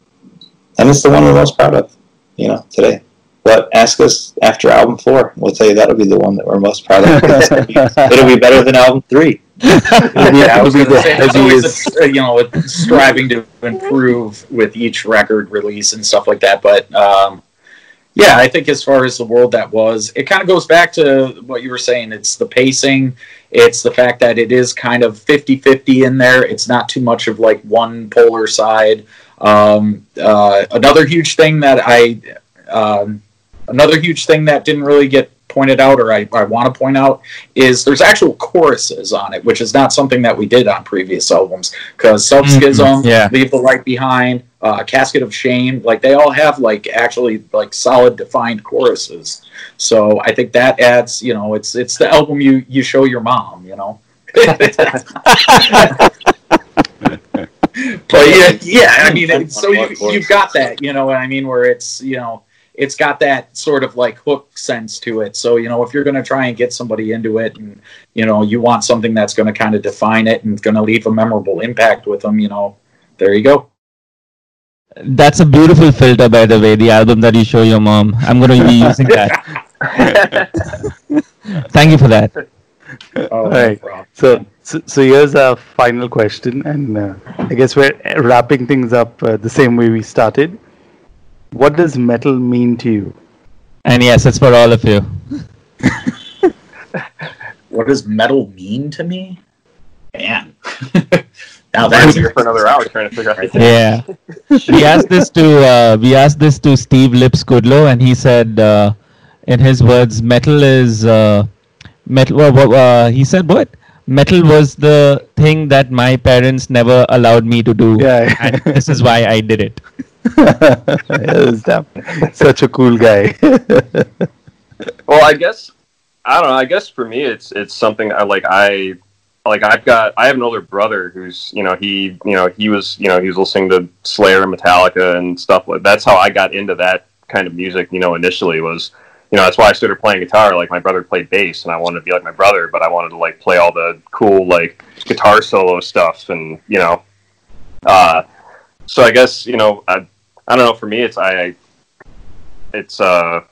and it's the one we're most proud of you know today but ask us after album four. We'll tell you that'll be the one that we're most proud of. it'll be better than album three. yeah, I was going to say, it's always, you know, striving to improve with each record release and stuff like that. But um, yeah, I think as far as the world that was, it kind of goes back to what you were saying. It's the pacing, it's the fact that it is kind of 50 50 in there. It's not too much of like one polar side. Um, uh, another huge thing that I. Um, Another huge thing that didn't really get pointed out, or I, I want to point out, is there's actual choruses on it, which is not something that we did on previous albums. Because Self Schism, mm-hmm. yeah. Leave the Light Behind, uh, Casket of Shame, like they all have like actually like solid defined choruses. So I think that adds, you know, it's it's the album you you show your mom, you know. but yeah, yeah, I mean, so you you've got that, you know what I mean, where it's you know it's got that sort of like hook sense to it. So, you know, if you're going to try and get somebody into it and, you know, you want something that's going to kind of define it and going to leave a memorable impact with them, you know, there you go. That's a beautiful filter, by the way, the album that you show your mom. I'm going to be using that. Thank you for that. Oh, All right. No so, so, so here's our final question, and uh, I guess we're wrapping things up uh, the same way we started. What does metal mean to you? And yes, it's for all of you. What does metal mean to me? Man. now That's that's here for another hour trying to figure out. Yeah. we asked this to uh, we asked this to Steve Lips Kudlow, and he said, uh, in his words, metal is uh, metal. Uh, he said what? Metal was the thing that my parents never allowed me to do, Yeah. and this is why I did it. Yes, damn. Such a cool guy. Well, I guess I don't know. I guess for me, it's it's something I like. I like. I've got. I have an older brother who's you know he you know he was you know he was listening to Slayer and Metallica and stuff like. That's how I got into that kind of music. You know, initially was you know that's why I started playing guitar. Like my brother played bass, and I wanted to be like my brother, but I wanted to like play all the cool like guitar solo stuff, and you know. Uh, so I guess you know I I don't know. For me, it's I. It's uh.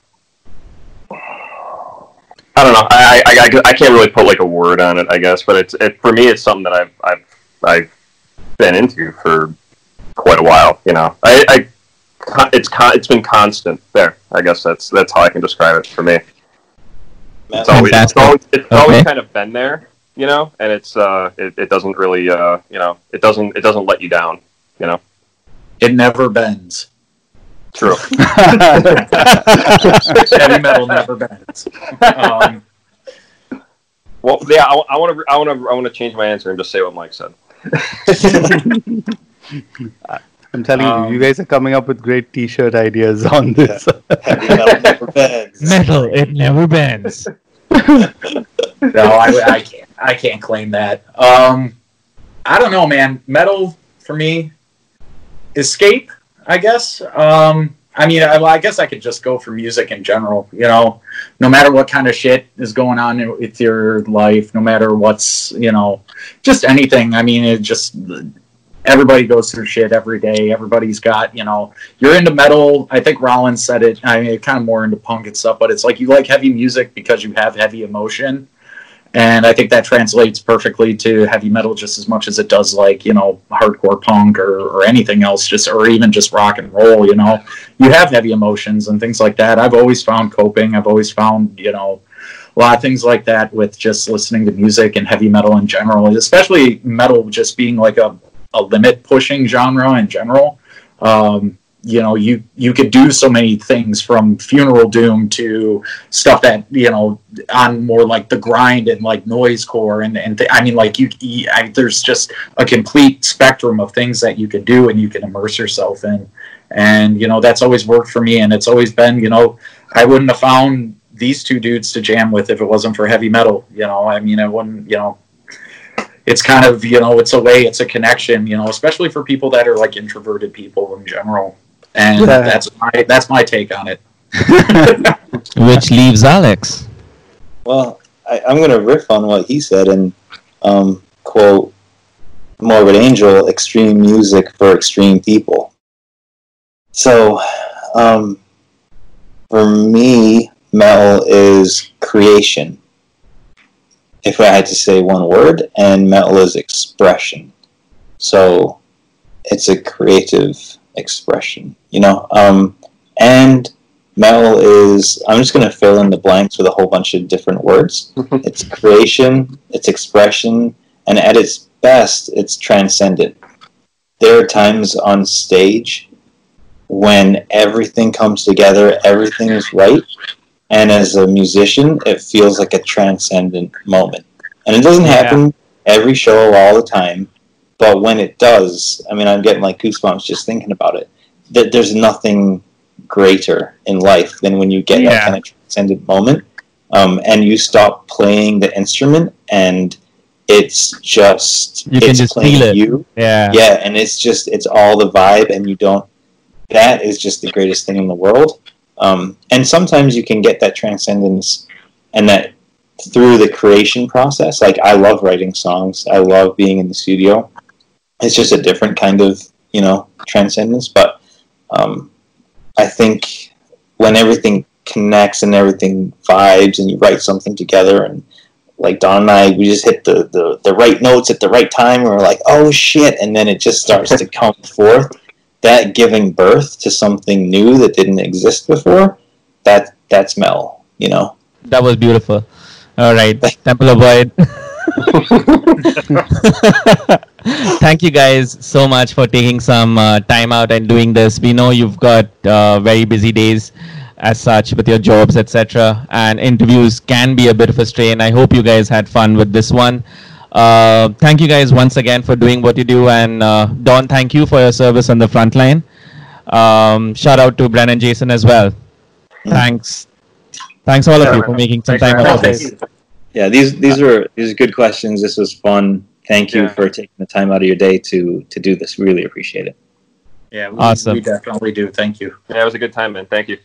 I don't know. I, I, I, I can't really put like a word on it, I guess, but it's it, for me. It's something that I've I've I've been into for quite a while. You know, I, I it's con- it's been constant there. I guess that's that's how I can describe it for me. It's always it's always, it's always kind of been there, you know, and it's uh it, it doesn't really uh you know it doesn't it doesn't let you down, you know. It never bends. True. Heavy metal never bends. Um, Well, yeah, I want to I want to I want to change my answer and just say what Mike said. I'm telling Um, you, you guys are coming up with great T-shirt ideas on this. Heavy metal never bends. Metal, it never bends. no, I, I can't. I can't claim that. Um, I don't know, man. Metal for me, escape. I guess. Um, I mean, I, I guess I could just go for music in general. You know, no matter what kind of shit is going on with your life, no matter what's you know, just anything. I mean, it just everybody goes through shit every day. Everybody's got, you know, you're into metal. I think Rollins said it. I mean, kind of more into punk and stuff, but it's like you like heavy music because you have heavy emotion. And I think that translates perfectly to heavy metal just as much as it does like, you know, hardcore punk or, or anything else, just or even just rock and roll, you know. You have heavy emotions and things like that. I've always found coping. I've always found, you know, a lot of things like that with just listening to music and heavy metal in general, especially metal just being like a, a limit pushing genre in general. Um, you know, you you could do so many things from funeral doom to stuff that you know on more like the grind and like noisecore and and th- I mean like you, you I, there's just a complete spectrum of things that you can do and you can immerse yourself in, and you know that's always worked for me and it's always been you know I wouldn't have found these two dudes to jam with if it wasn't for heavy metal. You know, I mean I wouldn't you know it's kind of you know it's a way it's a connection you know especially for people that are like introverted people in general and Yeah. that's my that's my take on it Which leaves Alex. Well, I, I'm going to riff on what he said and um, quote Morbid Angel extreme music for extreme people. So, um, for me, metal is creation. If I had to say one word, and metal is expression. So, it's a creative expression, you know? Um, and metal is i'm just going to fill in the blanks with a whole bunch of different words it's creation it's expression and at its best it's transcendent there are times on stage when everything comes together everything is right and as a musician it feels like a transcendent moment and it doesn't Yeah. happen every show all the time but when it does i mean i'm getting like goosebumps just thinking about it that there's nothing greater in life than when you get that kind of transcendent moment um, and you stop playing the instrument and it's just You can it's just playing feel it. you. Yeah. yeah and it's just it's all the vibe and you don't that is just the greatest thing in the world. Um, and sometimes you can get that transcendence and that through the creation process. Like i love writing songs. I love being in the studio it's just a different kind of you know transcendence but um, i think when everything connects and everything vibes and you write something together and like Don and I, we just hit the, the, the right notes at the right time. And we're like, oh shit. And then it just starts to come forth. that giving birth to something new that didn't exist before, that that's Mel, you know. That was beautiful. All right, Temple of Void. Thank you guys so much for taking some uh, time out and doing this. We know you've got uh, very busy days as such with your jobs, etc. And interviews can be a bit of a strain. I hope you guys had fun with this one. Uh, thank you guys once again for doing what you do. And uh, Don, thank you for your service on the front line. Um, shout out to Brent and Jason as well. Thanks. Thanks all of you for making some time out of this. Us. Yeah, these these were these are good questions. This was fun. Thank you Yeah. for taking the time out of your day to to do this. Really appreciate it. Yeah, we, Awesome. we definitely do. Thank you. Yeah, it was a good time, man. Thank you.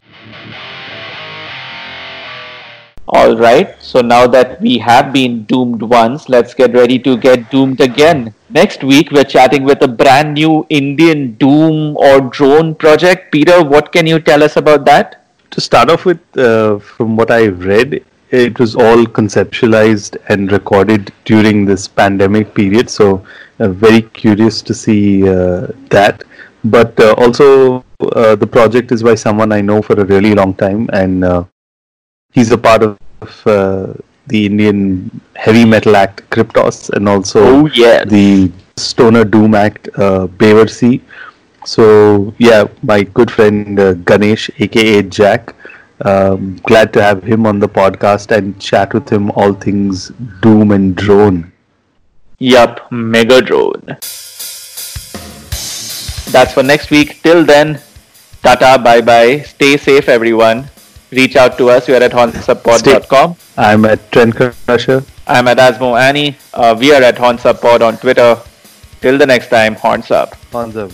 All right. So now that we have been doomed once, let's get ready to get doomed again. Next week, we're chatting with a brand new Indian Doom or drone project. Peter, what can you tell us about that? To start off with, uh, from what I've read, it was all conceptualized and recorded during this pandemic period. So, uh, very curious to see uh, that. But uh, also, uh, the project is by someone I know for a really long time, and uh, he's a part of uh, the Indian heavy metal act Kryptos, and also Oh, yeah. the Stoner Doom Act, uh, Bevar Sea. So yeah, my good friend uh, Ganesh, aka Jack. Um, glad to have him on the podcast and chat with him all things Doom and Drone. Yup, Mega Drone. That's for next week. Till then, tata, bye bye. Stay safe, everyone. Reach out to us. We are at hornsuppod.com. I'm at Trend Crusher. I'm at Asmo Annie. Uh, we are at Hornsuppod on Twitter. Till the next time, horns up. Hands up.